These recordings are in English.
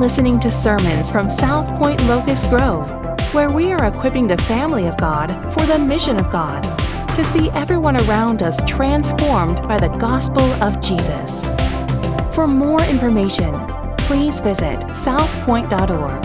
listening to sermons from South Point Locust Grove, where we are equipping the family of God for the mission of God to see everyone around us transformed by the gospel of Jesus. For more information, please visit southpoint.org.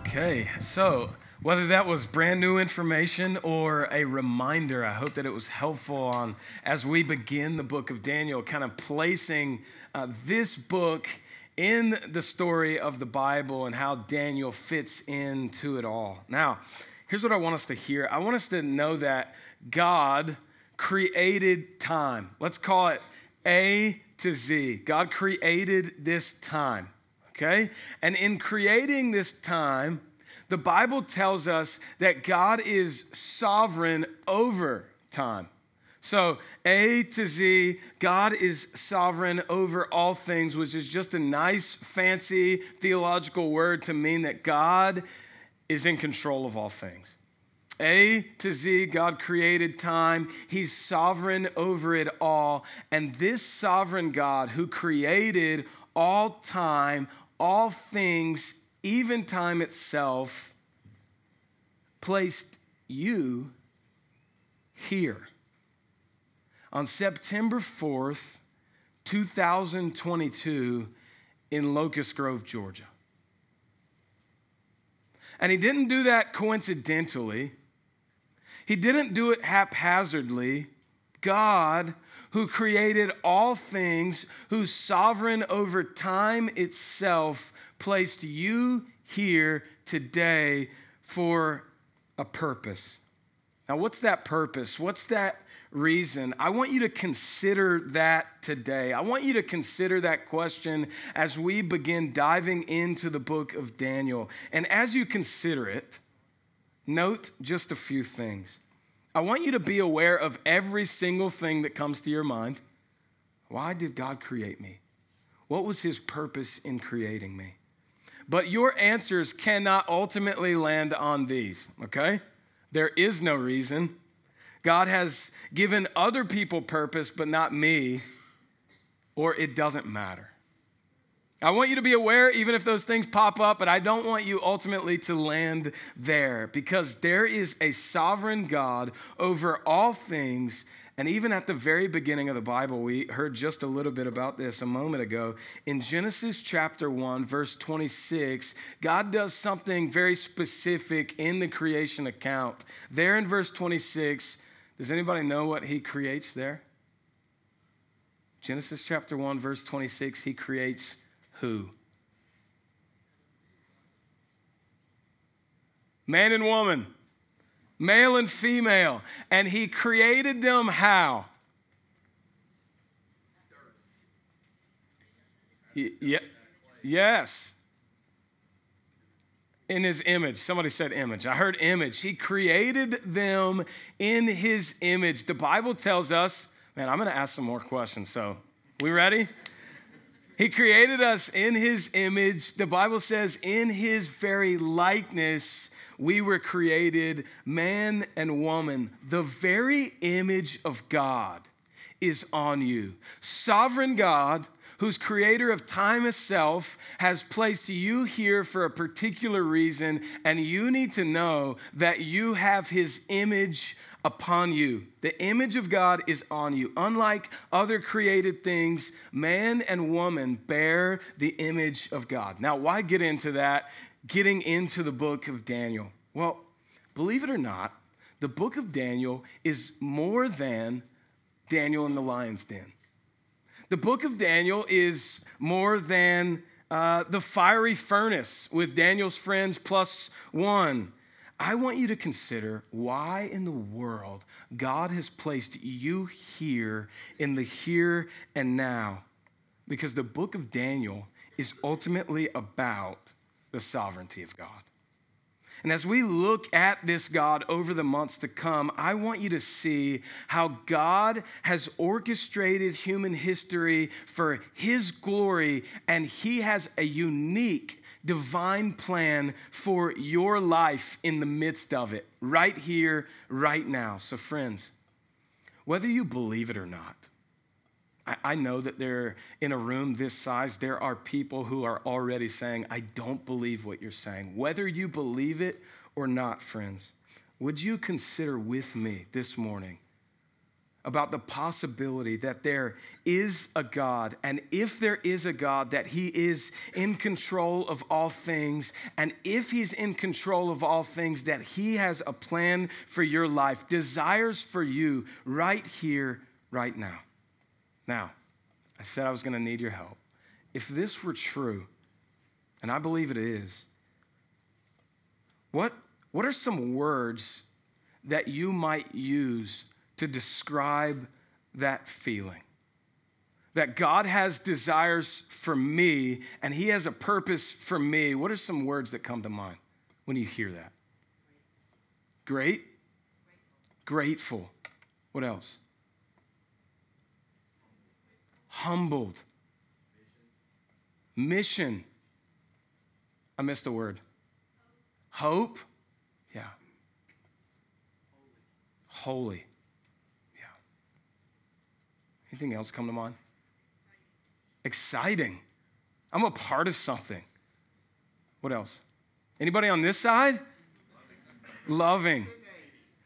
Okay, so whether that was brand new information or a reminder, I hope that it was helpful on as we begin the book of Daniel, kind of placing uh, this book in the story of the Bible and how Daniel fits into it all. Now, here's what I want us to hear I want us to know that God created time. Let's call it A to Z. God created this time, okay? And in creating this time, the Bible tells us that God is sovereign over time. So, A to Z, God is sovereign over all things, which is just a nice, fancy theological word to mean that God is in control of all things. A to Z, God created time. He's sovereign over it all. And this sovereign God who created all time, all things, even time itself, placed you here. On September 4th, 2022, in Locust Grove, Georgia. And he didn't do that coincidentally. He didn't do it haphazardly. God, who created all things, who's sovereign over time itself, placed you here today for a purpose. Now, what's that purpose? What's that reason? I want you to consider that today. I want you to consider that question as we begin diving into the book of Daniel. And as you consider it, note just a few things. I want you to be aware of every single thing that comes to your mind. Why did God create me? What was his purpose in creating me? But your answers cannot ultimately land on these, okay? There is no reason. God has given other people purpose, but not me, or it doesn't matter. I want you to be aware, even if those things pop up, but I don't want you ultimately to land there because there is a sovereign God over all things and even at the very beginning of the Bible, we heard just a little bit about this a moment ago. In Genesis chapter 1, verse 26, God does something very specific in the creation account. There in verse 26, does anybody know what he creates there? Genesis chapter 1, verse 26, he creates who? Man and woman male and female. And he created them how? Yeah, yes. In his image. Somebody said image. I heard image. He created them in his image. The Bible tells us, man, I'm going to ask some more questions. So, we ready? He created us in his image. The Bible says, in his very likeness, we were created man and woman. The very image of God is on you. Sovereign God, who's creator of time itself, has placed you here for a particular reason, and you need to know that you have his image upon you. The image of God is on you. Unlike other created things, man and woman bear the image of God. Now, why get into that? getting into the book of Daniel? Well, believe it or not, the book of Daniel is more than Daniel in the lion's den. The book of Daniel is more than uh, the fiery furnace with Daniel's friends plus one. I want you to consider why in the world God has placed you here in the here and now. Because the book of Daniel is ultimately about the sovereignty of God. And as we look at this God over the months to come, I want you to see how God has orchestrated human history for His glory, and He has a unique divine plan for your life in the midst of it, right here, right now. So, friends, whether you believe it or not. I, know that there, in a room this size, there are people who are already saying, I don't believe what you're saying. Whether you believe it or not, friends, would you consider with me this morning about the possibility that there is a God, and if there is a God, that He is in control of all things, and if He's in control of all things, that He has a plan for your life, desires for you right here, right now. Now, I said I was going to need your help. If this were true, and I believe it is, what, what are some words that you might use to describe that feeling. That God has desires for me and He has a purpose for me. What are some words that come to mind when you hear that? Great? Grateful. What else? Humbled. Mission. I missed a word. Hope. Yeah. Holy. Yeah. Anything else come to mind? Exciting. I'm a part of something. What else? Anybody on this side? Loving.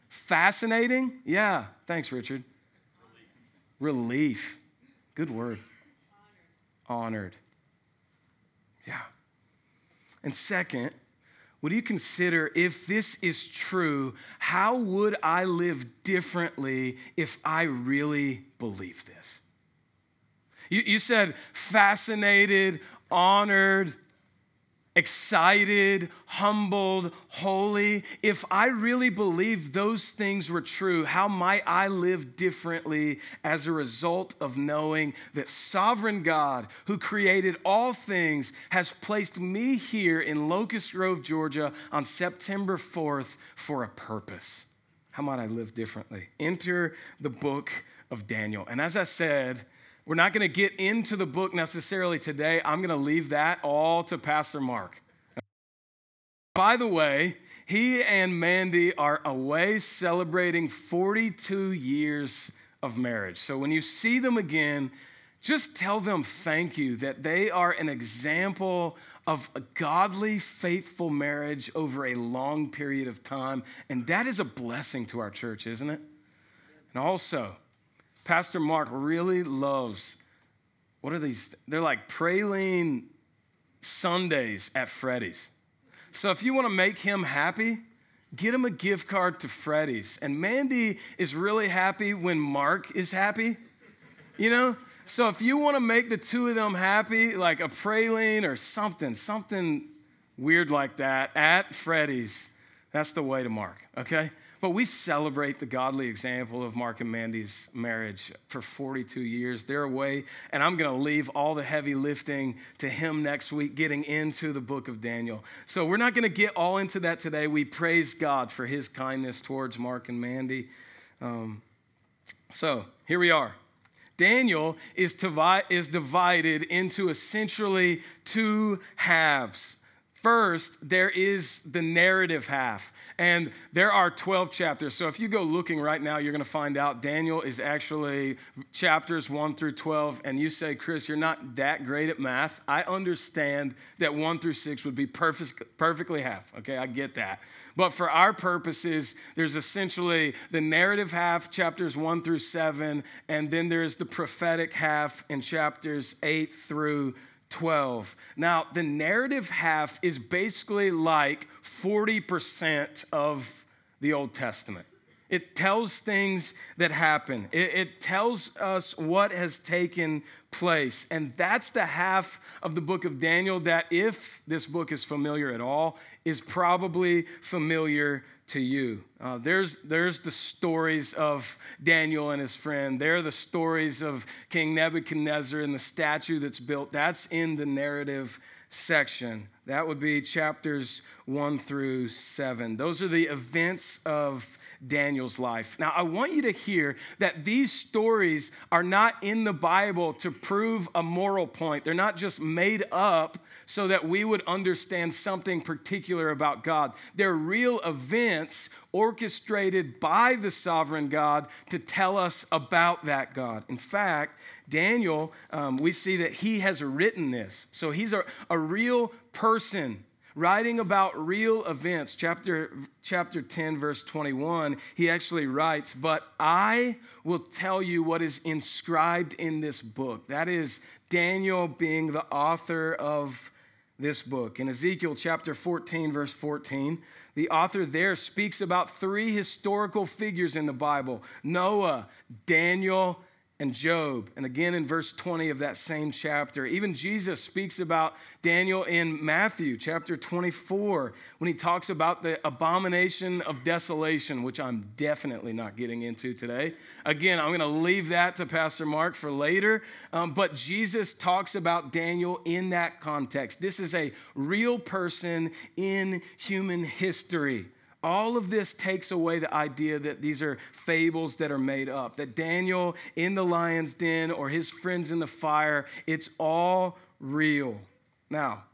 Fascinating? Yeah. Thanks, Richard. Relief. Good word. Honored. Yeah. And second, would you consider if this is true, how would I live differently if I really believe this? You, you said fascinated, honored, excited, humbled, holy. If I really believe those things were true, how might I live differently as a result of knowing that sovereign God, who created all things, has placed me here in Locust Grove, Georgia on September 4th for a purpose? How might I live differently? Enter the book of Daniel. And as I said, we're not going to get into the book necessarily today. I'm going to leave that all to Pastor Mark. By the way, he and Mandy are away celebrating 42 years of marriage. So when you see them again, just tell them thank you that they are an example of a godly, faithful marriage over a long period of time. And that is a blessing to our church, isn't it? And also, Pastor Mark really loves, what are these? They're like praline sundaes at Freddy's. So if you want to make him happy, get him a gift card to Freddy's. And Mandy is really happy when Mark is happy, you know? So if you want to make the two of them happy, like a praline or something, something weird like that at Freddy's, that's the way to Mark, okay? But we celebrate the godly example of Mark and Mandy's marriage for 42 years. They're away, and I'm going to leave all the heavy lifting to him next week, getting into the book of Daniel. So we're not going to get all into that today. We praise God for his kindness towards Mark and Mandy. Um, so here we are. Daniel is, is divided into essentially two halves. First, there is the narrative half, and there are 12 chapters. So if you go looking right now, you're going to find out Daniel is actually chapters 1 through 12. And you say, Chris, you're not that great at math. I understand that 1 through 6 would be perfect, perfectly half. Okay, I get that. But for our purposes, there's essentially the narrative half, chapters 1 through 7, and then there's the prophetic half in chapters 8 through 12. Now, the narrative half is basically like 40% of the Old Testament. It tells things that happen. It, it, tells us what has taken place. And that's the half of the book of Daniel that, if this book is familiar at all, is probably familiar to you. Uh, there's, there's the stories of Daniel and his friend. There are the stories of King Nebuchadnezzar and the statue that's built. That's in the narrative section. That would be chapters one through seven. Those are the events of Daniel's life. Now, I want you to hear that these stories are not in the Bible to prove a moral point. They're not just made up so that we would understand something particular about God. They're real events orchestrated by the sovereign God to tell us about that God. In fact, Daniel, um, we see that he has written this. So he's a, a real person writing about real events. Chapter, chapter 10, verse 21, he actually writes, But I will tell you what is inscribed in this book. That is Daniel being the author of this book. In Ezekiel chapter 14, verse 14, the author there speaks about three historical figures in the Bible Noah, Daniel, and Job. And again in verse 20 of that same chapter, even Jesus speaks about Daniel in Matthew chapter 24 when he talks about the abomination of desolation, which I'm definitely not getting into today. Again, I'm going to leave that to Pastor Mark for later. Um, but Jesus talks about Daniel in that context. This is a real person in human history. All of this takes away the idea that these are fables that are made up, that Daniel in the lion's den or his friends in the fire, it's all real. Now,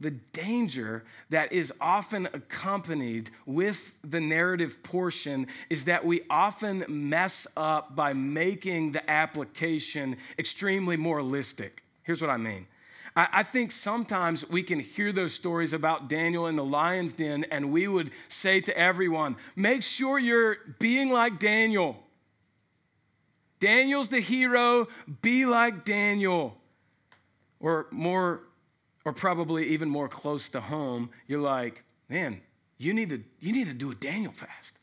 the danger that is often accompanied with the narrative portion is that we often mess up by making the application extremely moralistic. Here's what I mean I, I think sometimes we can hear those stories about Daniel in the lion's den, and we would say to everyone, make sure you're being like Daniel. Daniel's the hero, be like Daniel. Or more, or probably even more close to home, you're like, man, you need to, you need to do a Daniel fast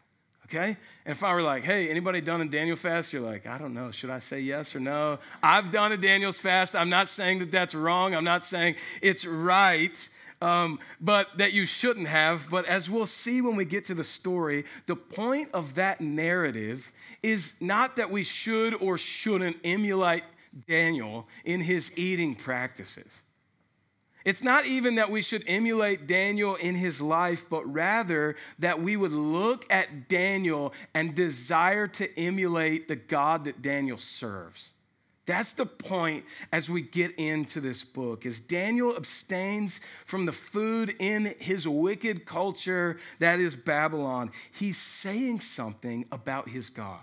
okay? And if I were like, hey, anybody done a Daniel fast? You're like, I don't know. Should I say yes or no? I've done a Daniel's fast. I'm not saying that that's wrong. I'm not saying it's right. Um, but that you shouldn't have. But as we'll see when we get to the story, the point of that narrative is not that we should or shouldn't emulate Daniel in his eating practices. It's not even that we should emulate Daniel in his life, but rather that we would look at Daniel and desire to emulate the God that Daniel serves. That's the point as we get into this book. As Daniel abstains from the food in his wicked culture that is Babylon, he's saying something about his God.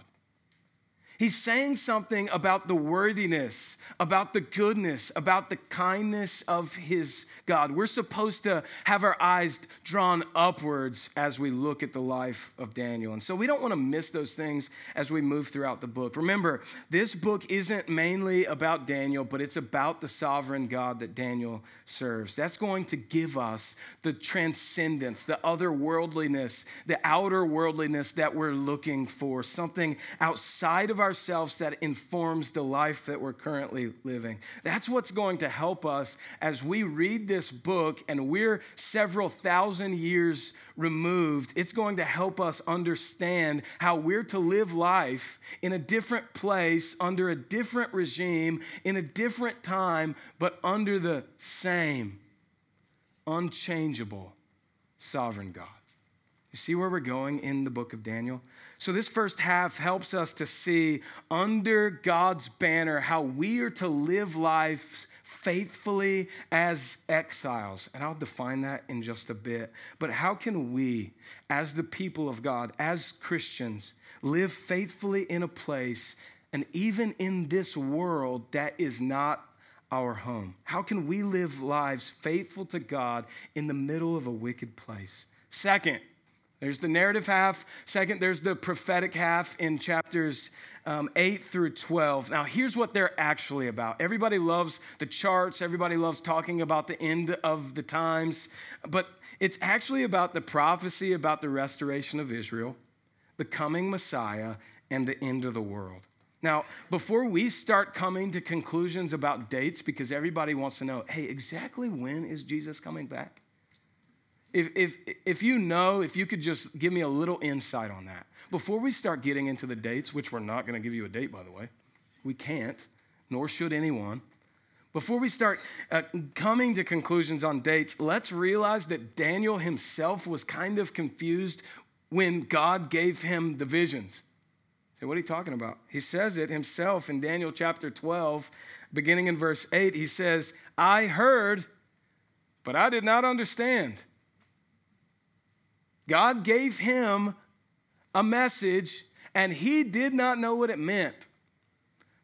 He's saying something about the worthiness, about the goodness, about the kindness of his God. We're supposed to have our eyes drawn upwards as we look at the life of Daniel. And so we don't want to miss those things as we move throughout the book. Remember, this book isn't mainly about Daniel, but it's about the sovereign God that Daniel serves. That's going to give us the transcendence, the otherworldliness, the outer worldliness that we're looking for, something outside of ourselves that informs the life that we're currently living. That's what's going to help us as we read this book and we're several thousand years removed. It's going to help us understand how we're to live life in a different place, under a different regime, in a different time, but under the same unchangeable sovereign God. You see where we're going in the book of Daniel? So, this first half helps us to see under God's banner how we are to live lives faithfully as exiles. And I'll define that in just a bit. But how can we, as the people of God, as Christians, live faithfully in a place and even in this world that is not our home? How can we live lives faithful to God in the middle of a wicked place? Second, there's the narrative half. Second, there's the prophetic half in chapters um, 8 through 12. Now, here's what they're actually about. Everybody loves the charts, everybody loves talking about the end of the times, but it's actually about the prophecy about the restoration of Israel, the coming Messiah, and the end of the world. Now, before we start coming to conclusions about dates, because everybody wants to know, hey, exactly when is Jesus coming back? If, if, if you know, if you could just give me a little insight on that. Before we start getting into the dates, which we're not going to give you a date, by the way, we can't, nor should anyone. Before we start uh, coming to conclusions on dates, let's realize that Daniel himself was kind of confused when God gave him the visions. So, what are you talking about? He says it himself in Daniel chapter 12, beginning in verse 8. He says, I heard, but I did not understand. God gave him a message, and he did not know what it meant.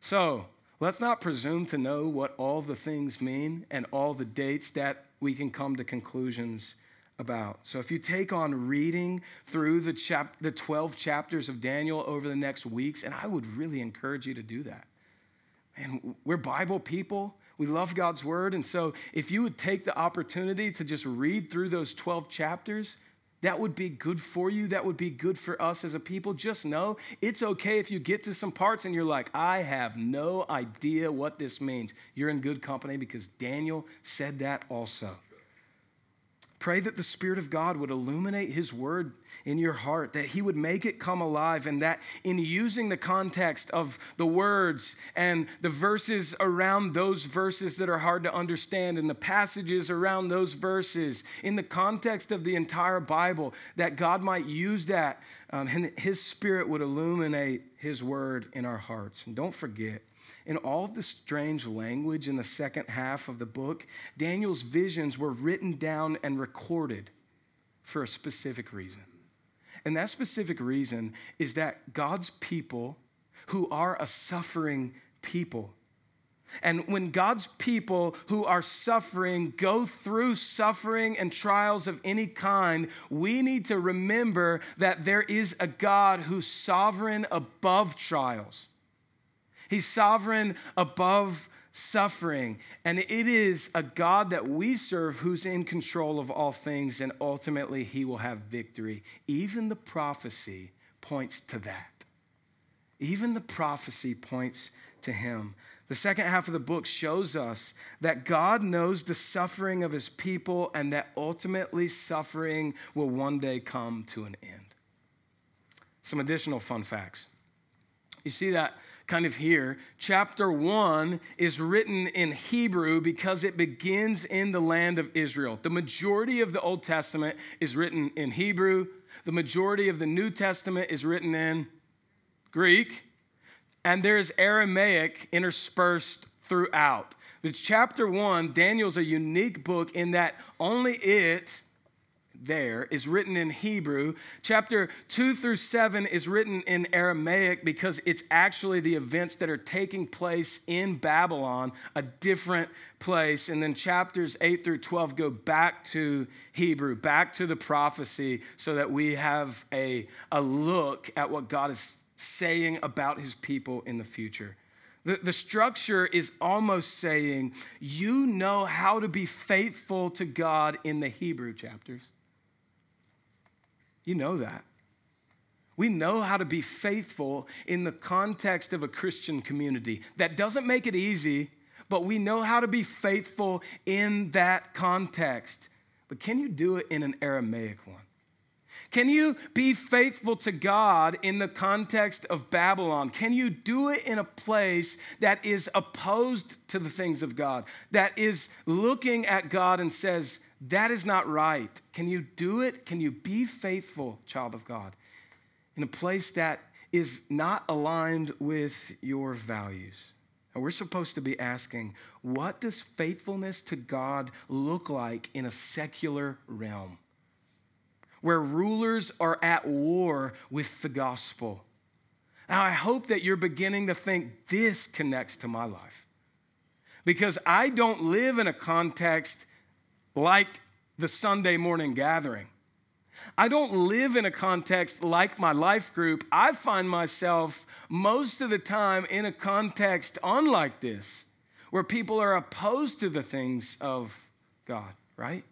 So, let's not presume to know what all the things mean and all the dates that we can come to conclusions about. So if you take on reading through the, chap- the 12 chapters of Daniel over the next weeks, and I would really encourage you to do that. And we're Bible people. We love God's word. And so if you would take the opportunity to just read through those 12 chapters, that would be good for you. That would be good for us as a people. Just know it's okay if you get to some parts and you're like, I have no idea what this means. You're in good company because Daniel said that also. Pray that the Spirit of God would illuminate His word in your heart, that He would make it come alive, and that in using the context of the words and the verses around those verses that are hard to understand, and the passages around those verses, in the context of the entire Bible, that God might use that um, and His Spirit would illuminate His word in our hearts. And don't forget, in all the strange language in the second half of the book, Daniel's visions were written down and recorded for a specific reason. And that specific reason is that God's people, who are a suffering people, and when God's people who are suffering go through suffering and trials of any kind, we need to remember that there is a God who's sovereign above trials. He's sovereign above suffering. And it is a God that we serve who's in control of all things, and ultimately he will have victory. Even the prophecy points to that. Even the prophecy points to him. The second half of the book shows us that God knows the suffering of his people and that ultimately suffering will one day come to an end. Some additional fun facts. You see that kind of here. Chapter one is written in Hebrew because it begins in the land of Israel. The majority of the Old Testament is written in Hebrew, the majority of the New Testament is written in Greek, and there's Aramaic interspersed throughout. But chapter one, Daniel's a unique book in that only it there is written in Hebrew. Chapter 2 through 7 is written in Aramaic because it's actually the events that are taking place in Babylon, a different place. And then chapters 8 through 12 go back to Hebrew, back to the prophecy, so that we have a, a look at what God is saying about his people in the future. The, the structure is almost saying, you know how to be faithful to God in the Hebrew chapters. You know that. We know how to be faithful in the context of a Christian community. That doesn't make it easy, but we know how to be faithful in that context. But can you do it in an Aramaic one? Can you be faithful to God in the context of Babylon? Can you do it in a place that is opposed to the things of God, that is looking at God and says, that is not right. Can you do it? Can you be faithful, child of God, in a place that is not aligned with your values? And we're supposed to be asking, what does faithfulness to God look like in a secular realm? Where rulers are at war with the gospel. Now, I hope that you're beginning to think this connects to my life. Because I don't live in a context like the Sunday morning gathering. I don't live in a context like my life group. I find myself most of the time in a context unlike this, where people are opposed to the things of God, right?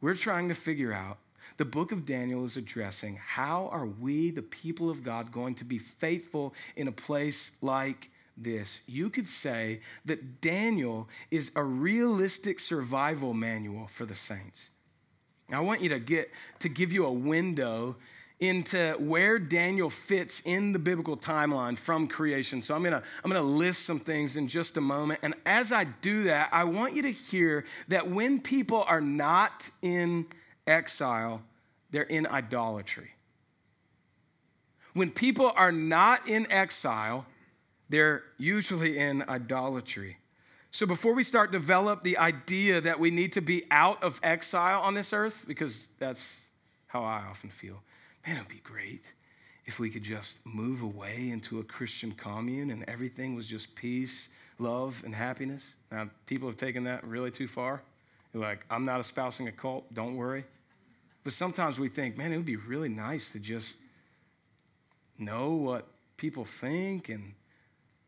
We're trying to figure out. The book of Daniel is addressing how are we, the people of God, going to be faithful in a place like this. You could say that Daniel is a realistic survival manual for the saints. I want you to get to give you a window into where Daniel fits in the biblical timeline from creation. So I'm going to I'm going to list some things in just a moment and as I do that, I want you to hear that when people are not in exile, they're in idolatry. When people are not in exile, they're usually in idolatry. So before we start develop the idea that we need to be out of exile on this earth, because that's how I often feel, man, it would be great if we could just move away into a Christian commune and everything was just peace, love, and happiness. Now, people have taken that really too far. They're like, I'm not espousing a cult, don't worry. But sometimes we think, man, it would be really nice to just know what people think and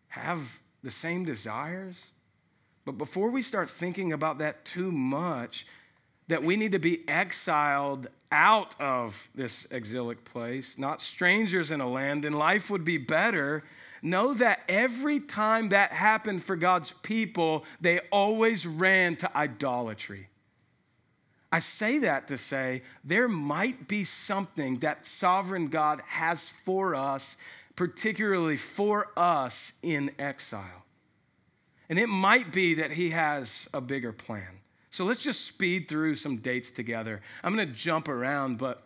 have the same desires. But before we start thinking about that too much, that we need to be exiled out of this exilic place, not strangers in a land, then life would be better. Know that every time that happened for God's people, they always ran to idolatry. I say that to say there might be something that sovereign God has for us, particularly for us in exile. And it might be that He has a bigger plan. So let's just speed through some dates together. I'm going to jump around, but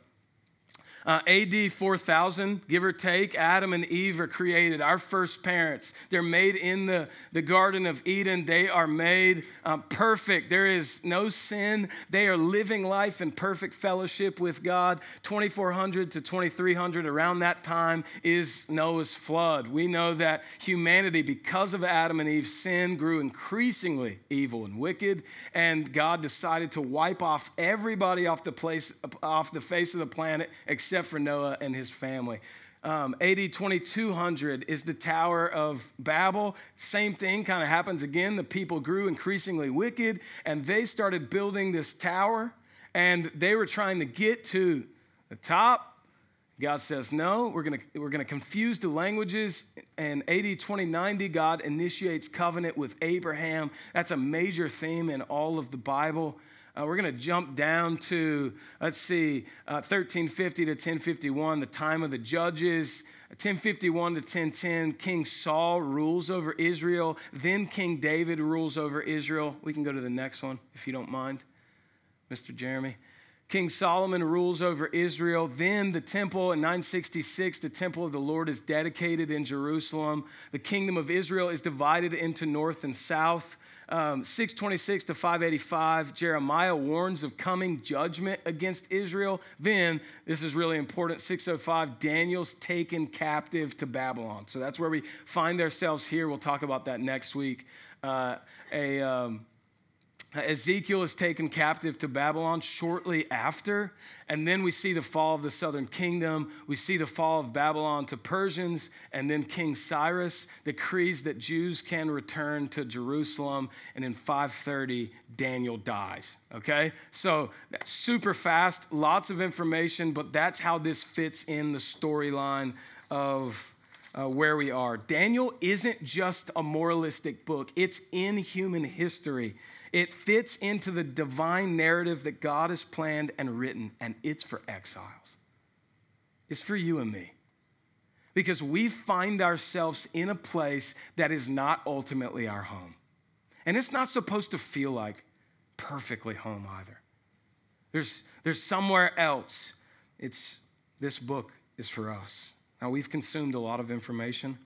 uh, AD 4000, give or take, Adam and Eve are created, our first parents. They're made in the, the Garden of Eden. They are made um, perfect. There is no sin. They are living life in perfect fellowship with God. 2400 to 2300, around that time, is Noah's flood. We know that humanity, because of Adam and Eve's sin, grew increasingly evil and wicked, and God decided to wipe off everybody off the, place, off the face of the planet except except for Noah and his family. Um, AD 2200 is the Tower of Babel. Same thing kind of happens again. The people grew increasingly wicked, and they started building this tower, and they were trying to get to the top. God says, No, we're going we're gonna confuse the languages. And AD 2090, God initiates covenant with Abraham. That's a major theme in all of the Bible. Uh, we're going to jump down to, let's see, uh, 1350 to 1051, the time of the judges. 1051 to 1010, King Saul rules over Israel. Then King David rules over Israel. We can go to the next one if you don't mind, Mr. Jeremy. King Solomon rules over Israel. Then the temple in 966, the temple of the Lord is dedicated in Jerusalem. The kingdom of Israel is divided into north and south um, 626 to 585, Jeremiah warns of coming judgment against Israel. Then, this is really important, 605, Daniel's taken captive to Babylon. So that's where we find ourselves here. We'll talk about that next week. Uh, a. Um, Ezekiel is taken captive to Babylon shortly after, and then we see the fall of the southern kingdom. We see the fall of Babylon to Persians, and then King Cyrus decrees that Jews can return to Jerusalem, and in 530, Daniel dies. Okay? So, super fast, lots of information, but that's how this fits in the storyline of uh, where we are. Daniel isn't just a moralistic book, it's in human history. It fits into the divine narrative that God has planned and written, and it's for exiles. It's for you and me. Because we find ourselves in a place that is not ultimately our home. And it's not supposed to feel like perfectly home either. There's, there's somewhere else. It's this book is for us. Now, we've consumed a lot of information,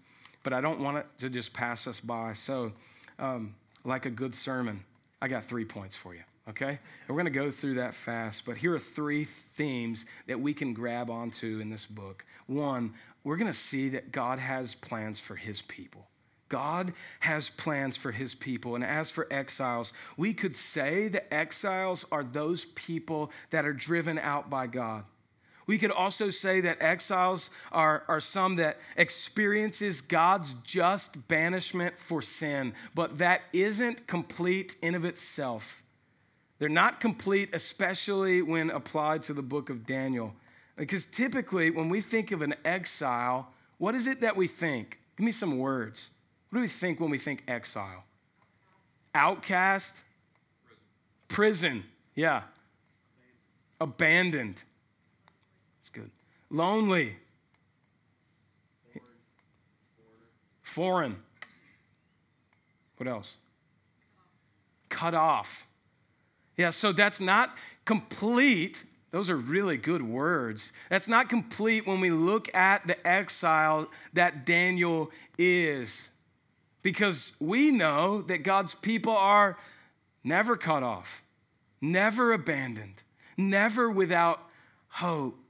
but I don't want it to just pass us by. So, um, like a good sermon, I got three points for you, okay? And we're gonna go through that fast, but here are three themes that we can grab onto in this book. One, we're gonna see that God has plans for his people. God has plans for his people. And as for exiles, we could say that exiles are those people that are driven out by God. We could also say that exiles are, are some that experiences God's just banishment for sin, but that isn't complete in of itself. They're not complete, especially when applied to the book of Daniel. Because typically, when we think of an exile, what is it that we think? Give me some words. What do we think when we think exile? Outcast? Prison. Prison. Yeah. Abandoned good. Lonely. Foreign. What else? Cut off. Yeah, so that's not complete. Those are really good words. That's not complete when we look at the exile that Daniel is. Because we know that God's people are never cut off, never abandoned, never without hope.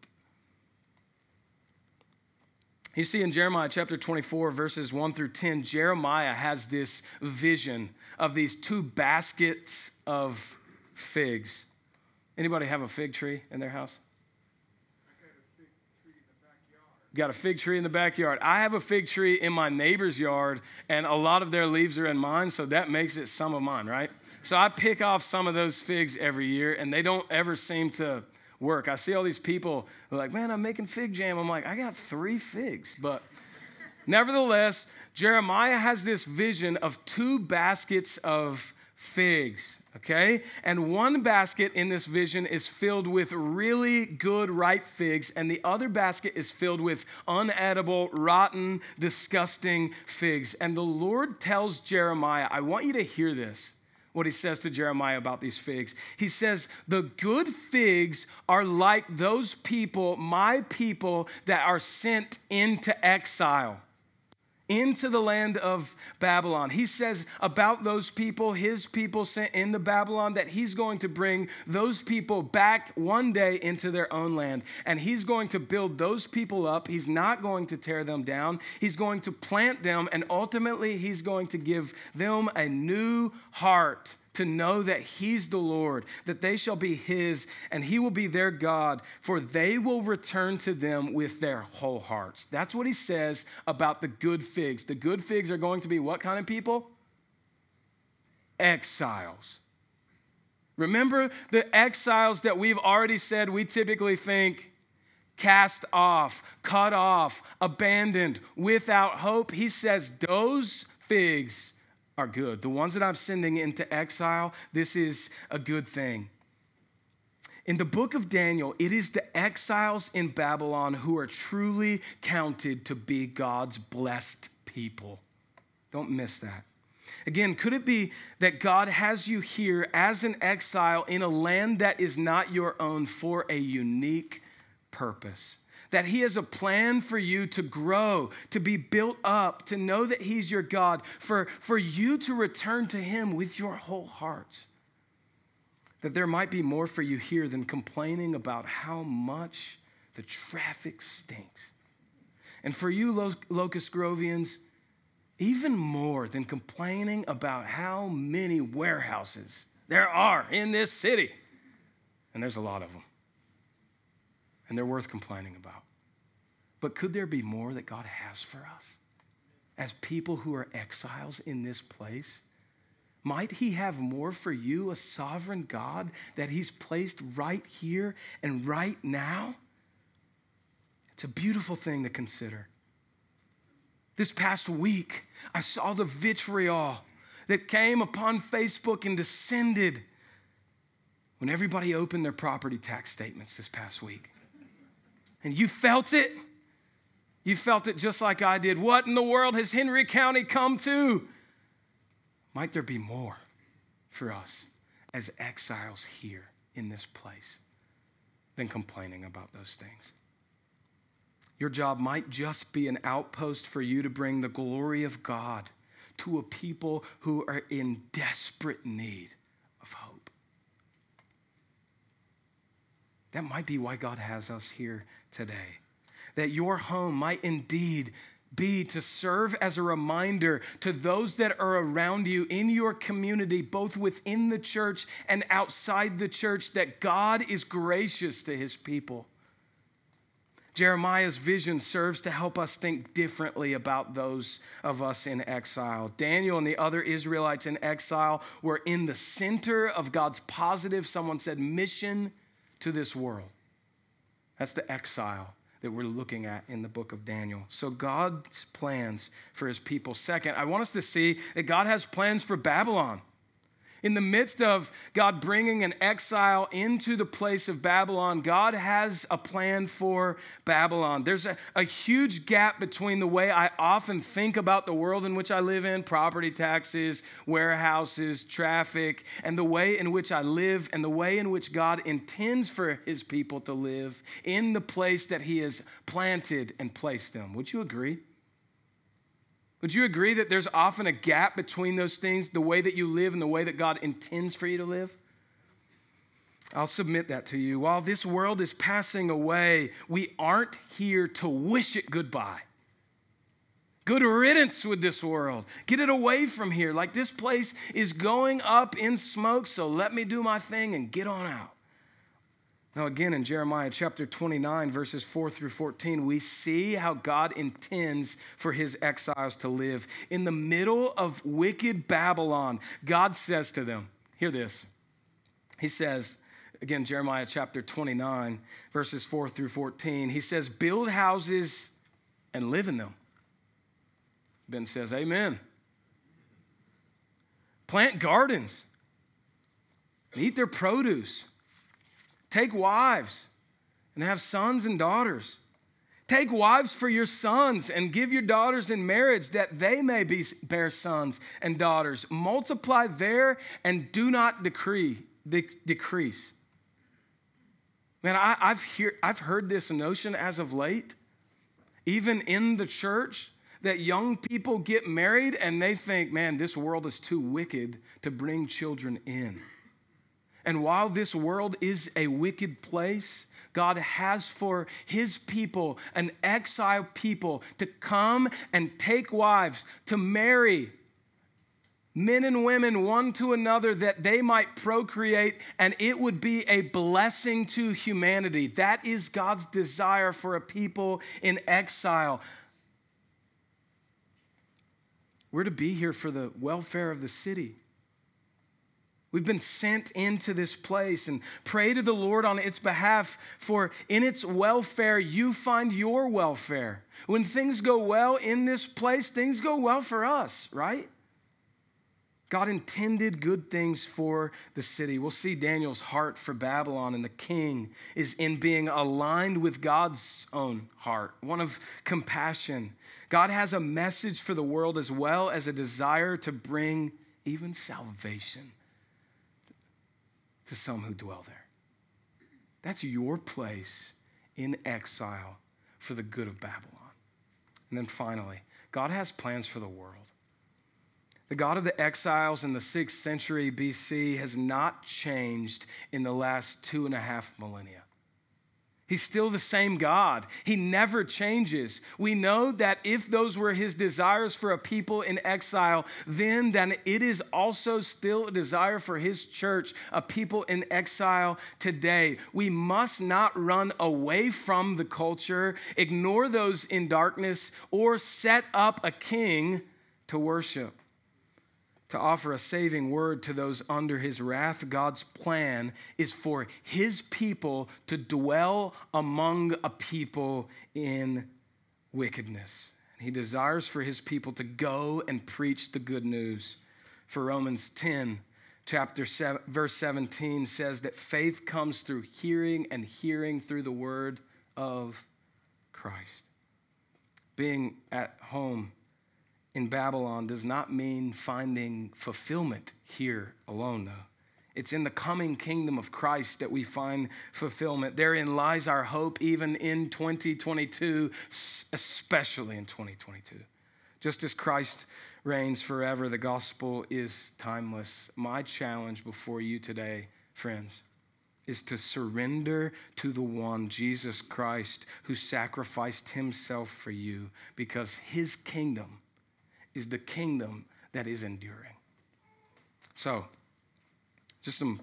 You see in Jeremiah chapter 24, verses 1 through 10, Jeremiah has this vision of these two baskets of figs. Anybody have a fig tree in their house? Got a fig tree in the backyard. I have a fig tree in my neighbor's yard, and a lot of their leaves are in mine, so that makes it some of mine, right? So I pick off some of those figs every year, and they don't ever seem to work. I see all these people like, man, I'm making fig jam. I'm like, I got three figs. But nevertheless, Jeremiah has this vision of two baskets of figs okay? And one basket in this vision is filled with really good ripe figs, and the other basket is filled with unedible, rotten, disgusting figs. And the Lord tells Jeremiah, I want you to hear this. What he says to Jeremiah about these figs. He says, The good figs are like those people, my people, that are sent into exile into the land of Babylon. He says about those people, his people sent into Babylon, that he's going to bring those people back one day into their own land. And he's going to build those people up. He's not going to tear them down. He's going to plant them, and ultimately, he's going to give them a new heart to know that He's the Lord, that they shall be His, and He will be their God, for they will return to them with their whole hearts. That's what He says about the good figs. The good figs are going to be what kind of people? Exiles. Remember the exiles that we've already said we typically think cast off, cut off, abandoned, without hope? He says those figs are good. The ones that I'm sending into exile, this is a good thing. In the book of Daniel, it is the exiles in Babylon who are truly counted to be God's blessed people. Don't miss that. Again, could it be that God has you here as an exile in a land that is not your own for a unique purpose? That He has a plan for you to grow, to be built up, to know that He's your God, for, for you to return to Him with your whole heart. That there might be more for you here than complaining about how much the traffic stinks. And for you, Locust Grovians, even more than complaining about how many warehouses there are in this city. And there's a lot of them. And they're worth complaining about. But could there be more that God has for us as people who are exiles in this place? Might He have more for you, a sovereign God that He's placed right here and right now? It's a beautiful thing to consider. This past week, I saw the vitriol that came upon Facebook and descended when everybody opened their property tax statements this past week. And you felt it. You felt it just like I did. What in the world has Henry County come to? Might there be more for us as exiles here in this place than complaining about those things? Your job might just be an outpost for you to bring the glory of God to a people who are in desperate need of hope. That might be why God has us here today that your home might indeed be to serve as a reminder to those that are around you in your community, both within the church and outside the church, that God is gracious to his people. Jeremiah's vision serves to help us think differently about those of us in exile. Daniel and the other Israelites in exile were in the center of God's positive, someone said, mission to this world. That's the exile that we're looking at in the book of Daniel. So, God's plans for his people. Second, I want us to see that God has plans for Babylon. In the midst of God bringing an exile into the place of Babylon, God has a plan for Babylon. There's a, a, huge gap between the way I often think about the world in which I live in property taxes, warehouses, traffic and the way in which I live and the way in which God intends for his people to live in the place that he has planted and placed them. Would you agree? Would you agree that there's often a gap between those things, the way that you live and the way that God intends for you to live? I'll submit that to you. While this world is passing away, we aren't here to wish it goodbye. Good riddance with this world. Get it away from here. Like this place is going up in smoke, so let me do my thing and get on out. Now, again, in Jeremiah chapter 29, verses 4 through 14, we see how God intends for his exiles to live. In the middle of wicked Babylon, God says to them, Hear this. He says, again, Jeremiah chapter 29, verses 4 through 14, he says, Build houses and live in them. Ben says, Amen. Plant gardens and eat their produce Take wives and have sons and daughters. Take wives for your sons and give your daughters in marriage that they may be, bear sons and daughters. Multiply there and do not decree, de- decrease. Man, I, have hear, I've heard this notion as of late, even in the church, that young people get married and they think, man, this world is too wicked to bring children in. And while this world is a wicked place, God has for his people, an exile people, to come and take wives, to marry men and women one to another that they might procreate and it would be a blessing to humanity. That is God's desire for a people in exile. We're to be here for the welfare of the city. We've been sent into this place and pray to the Lord on its behalf, for in its welfare, you find your welfare. When things go well in this place, things go well for us, right? God intended good things for the city. We'll see Daniel's heart for Babylon and the king is in being aligned with God's own heart, one of compassion. God has a message for the world as well as a desire to bring even salvation to some who dwell there. That's your place in exile for the good of Babylon. And then finally, God has plans for the world. The God of the exiles in the sixth century BC has not changed in the last two and a half millennia. He's still the same God. He never changes. We know that if those were his desires for a people in exile, then, then it is also still a desire for his church, a people in exile today. We must not run away from the culture, ignore those in darkness, or set up a king to worship to offer a saving word to those under his wrath. God's plan is for his people to dwell among a people in wickedness. He desires for his people to go and preach the good news. For Romans 10, chapter 7, verse 17 says that faith comes through hearing and hearing through the word of Christ. Being at home in Babylon does not mean finding fulfillment here alone, though. It's in the coming kingdom of Christ that we find fulfillment. Therein lies our hope, even in 2022, especially in 2022. Just as Christ reigns forever, the gospel is timeless. My challenge before you today, friends, is to surrender to the one, Jesus Christ, who sacrificed himself for you because his kingdom is the kingdom that is enduring. So, just some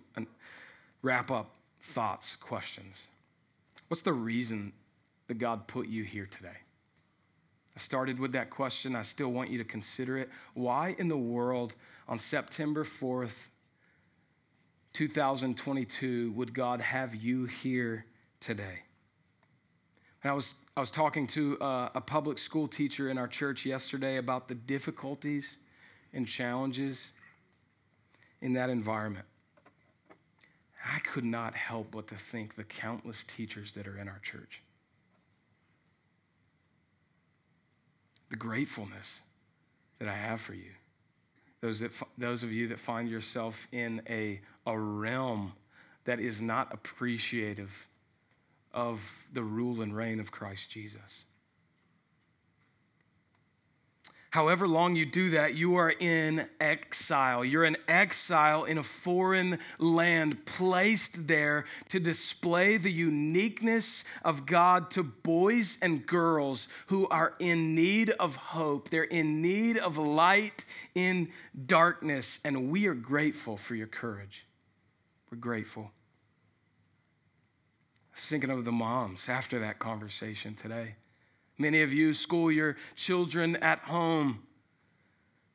wrap up thoughts, questions. What's the reason that God put you here today? I started with that question. I still want you to consider it. Why in the world on September 4th, 2022, would God have you here today? And I was, I was talking to a, a public school teacher in our church yesterday about the difficulties and challenges in that environment, I could not help but to think the countless teachers that are in our church. The gratefulness that I have for you. Those, that, those of you that find yourself in a, a realm that is not appreciative of the rule and reign of Christ Jesus. However long you do that, you are in exile. You're in exile in a foreign land, placed there to display the uniqueness of God to boys and girls who are in need of hope. They're in need of light in darkness, and we are grateful for your courage. We're grateful. Was thinking of the moms after that conversation today. Many of you school your children at home.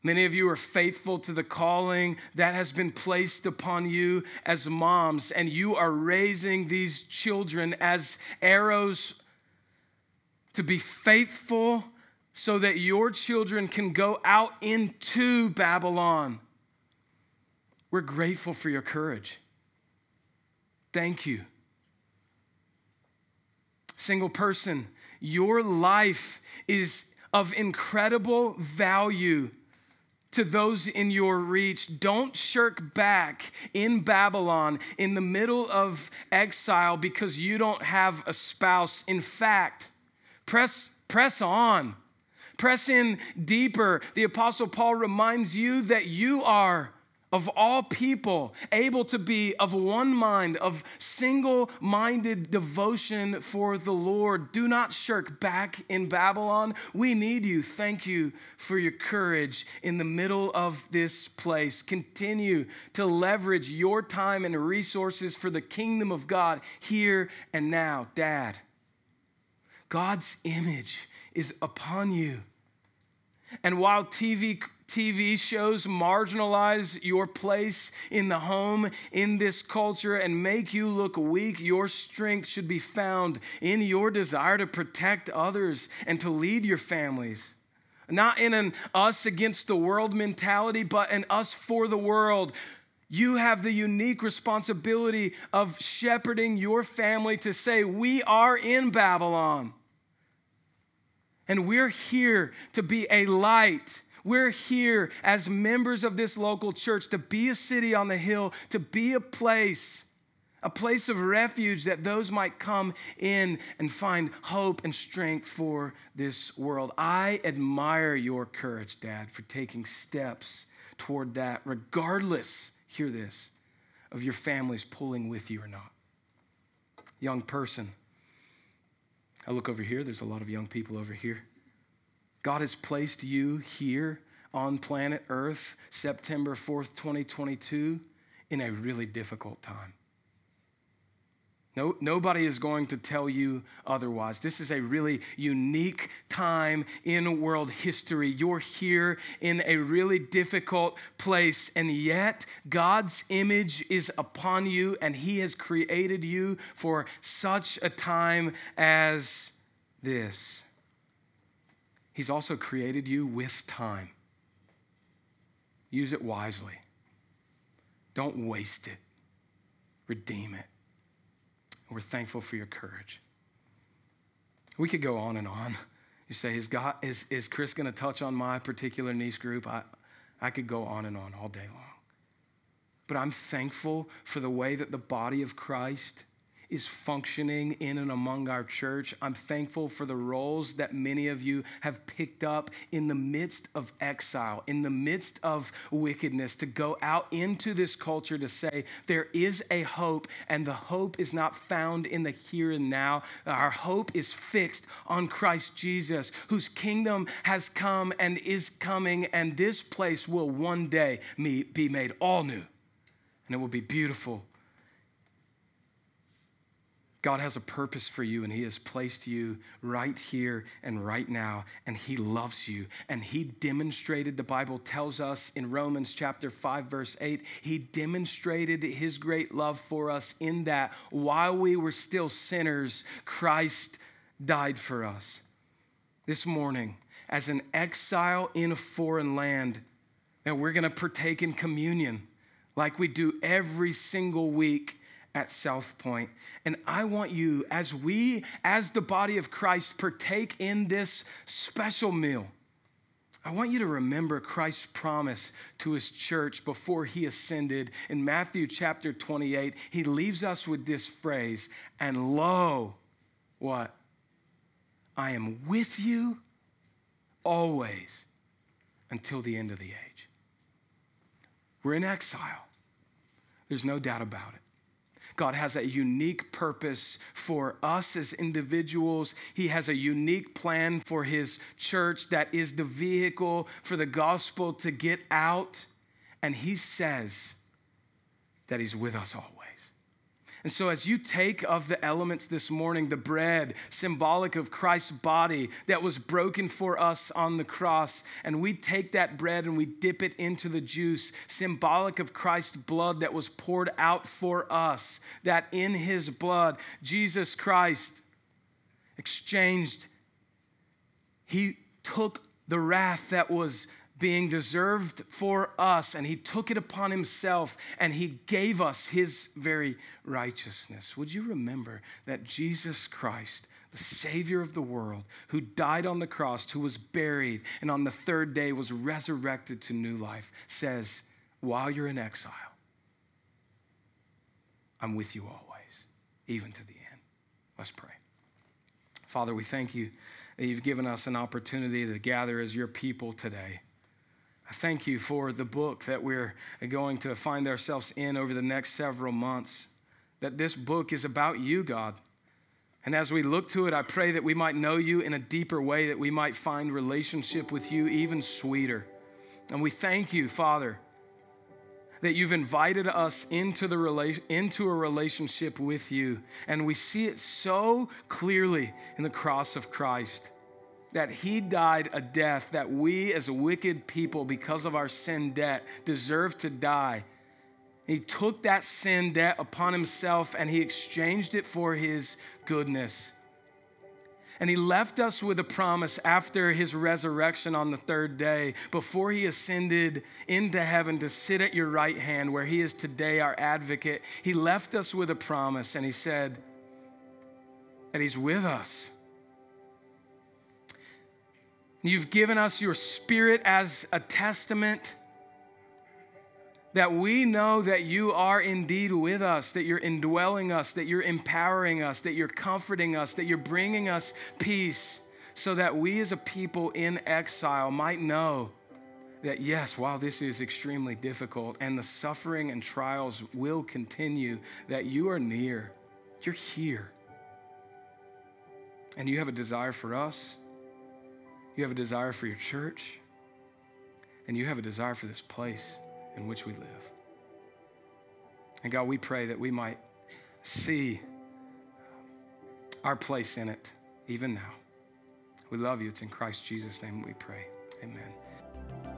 Many of you are faithful to the calling that has been placed upon you as moms, and you are raising these children as arrows to be faithful so that your children can go out into Babylon. We're grateful for your courage. Thank you. Single person, your life is of incredible value to those in your reach. Don't shirk back in Babylon in the middle of exile because you don't have a spouse. In fact, press, press on. Press in deeper. The Apostle Paul reminds you that you are of all people, able to be of one mind, of single minded devotion for the Lord. Do not shirk back in Babylon. We need you. Thank you for your courage in the middle of this place. Continue to leverage your time and resources for the kingdom of God here and now. Dad, God's image is upon you. And while TV TV shows marginalize your place in the home, in this culture, and make you look weak, your strength should be found in your desire to protect others and to lead your families. Not in an us against the world mentality, but an us for the world. You have the unique responsibility of shepherding your family to say, We are in Babylon. And we're here to be a light we're here as members of this local church to be a city on the hill, to be a place, a place of refuge that those might come in and find hope and strength for this world. I admire your courage, Dad, for taking steps toward that, regardless, hear this, of your family's pulling with you or not. Young person, I look over here, there's a lot of young people over here. God has placed you here on planet Earth, September 4th, 2022, in a really difficult time. No, nobody is going to tell you otherwise. This is a really unique time in world history. You're here in a really difficult place, and yet God's image is upon you, and He has created you for such a time as this. He's also created you with time. Use it wisely. Don't waste it. Redeem it. We're thankful for your courage. We could go on and on. You say, is, God, is, is Chris going to touch on my particular niche group? I, I could go on and on all day long. But I'm thankful for the way that the body of Christ is functioning in and among our church. I'm thankful for the roles that many of you have picked up in the midst of exile, in the midst of wickedness, to go out into this culture to say there is a hope, and the hope is not found in the here and now. Our hope is fixed on Christ Jesus, whose kingdom has come and is coming, and this place will one day be made all new, and it will be beautiful God has a purpose for you, and He has placed you right here and right now, and He loves you. And He demonstrated, the Bible tells us in Romans chapter 5, verse 8, He demonstrated His great love for us in that while we were still sinners, Christ died for us. This morning, as an exile in a foreign land, that we're to partake in communion like we do every single week at South Point. And I want you, as we, as the body of Christ, partake in this special meal, I want you to remember Christ's promise to his church before he ascended. In Matthew chapter 28, he leaves us with this phrase, and lo, what? I am with you always until the end of the age. We're in exile. There's no doubt about it. God has a unique purpose for us as individuals. He has a unique plan for His church that is the vehicle for the gospel to get out. And He says that He's with us always. And so, as you take of the elements this morning, the bread, symbolic of Christ's body that was broken for us on the cross, and we take that bread and we dip it into the juice, symbolic of Christ's blood that was poured out for us, that in his blood, Jesus Christ exchanged, he took the wrath that was being deserved for us, and he took it upon himself and he gave us his very righteousness. Would you remember that Jesus Christ, the Savior of the world, who died on the cross, who was buried, and on the third day was resurrected to new life, says, While you're in exile, I'm with you always, even to the end. Let's pray. Father, we thank you that you've given us an opportunity to gather as your people today. I thank you for the book that we're going to find ourselves in over the next several months. That this book is about you, God. And as we look to it, I pray that we might know you in a deeper way, that we might find relationship with you even sweeter. And we thank you, Father, that you've invited us into, the rela- into a relationship with you. And we see it so clearly in the cross of Christ that he died a death that we as a wicked people, because of our sin debt, deserve to die. He took that sin debt upon himself and he exchanged it for his goodness. And he left us with a promise after his resurrection on the third day, before he ascended into heaven to sit at your right hand, where he is today our advocate. He left us with a promise and he said that he's with us You've given us your spirit as a testament that we know that you are indeed with us, that you're indwelling us, that you're empowering us, that you're comforting us, that you're bringing us peace, so that we as a people in exile might know that yes, while this is extremely difficult and the suffering and trials will continue, that you are near, you're here. And you have a desire for us you have a desire for your church, and you have a desire for this place in which we live. And God, we pray that we might see our place in it even now. We love you. It's in Christ Jesus' name we pray. Amen.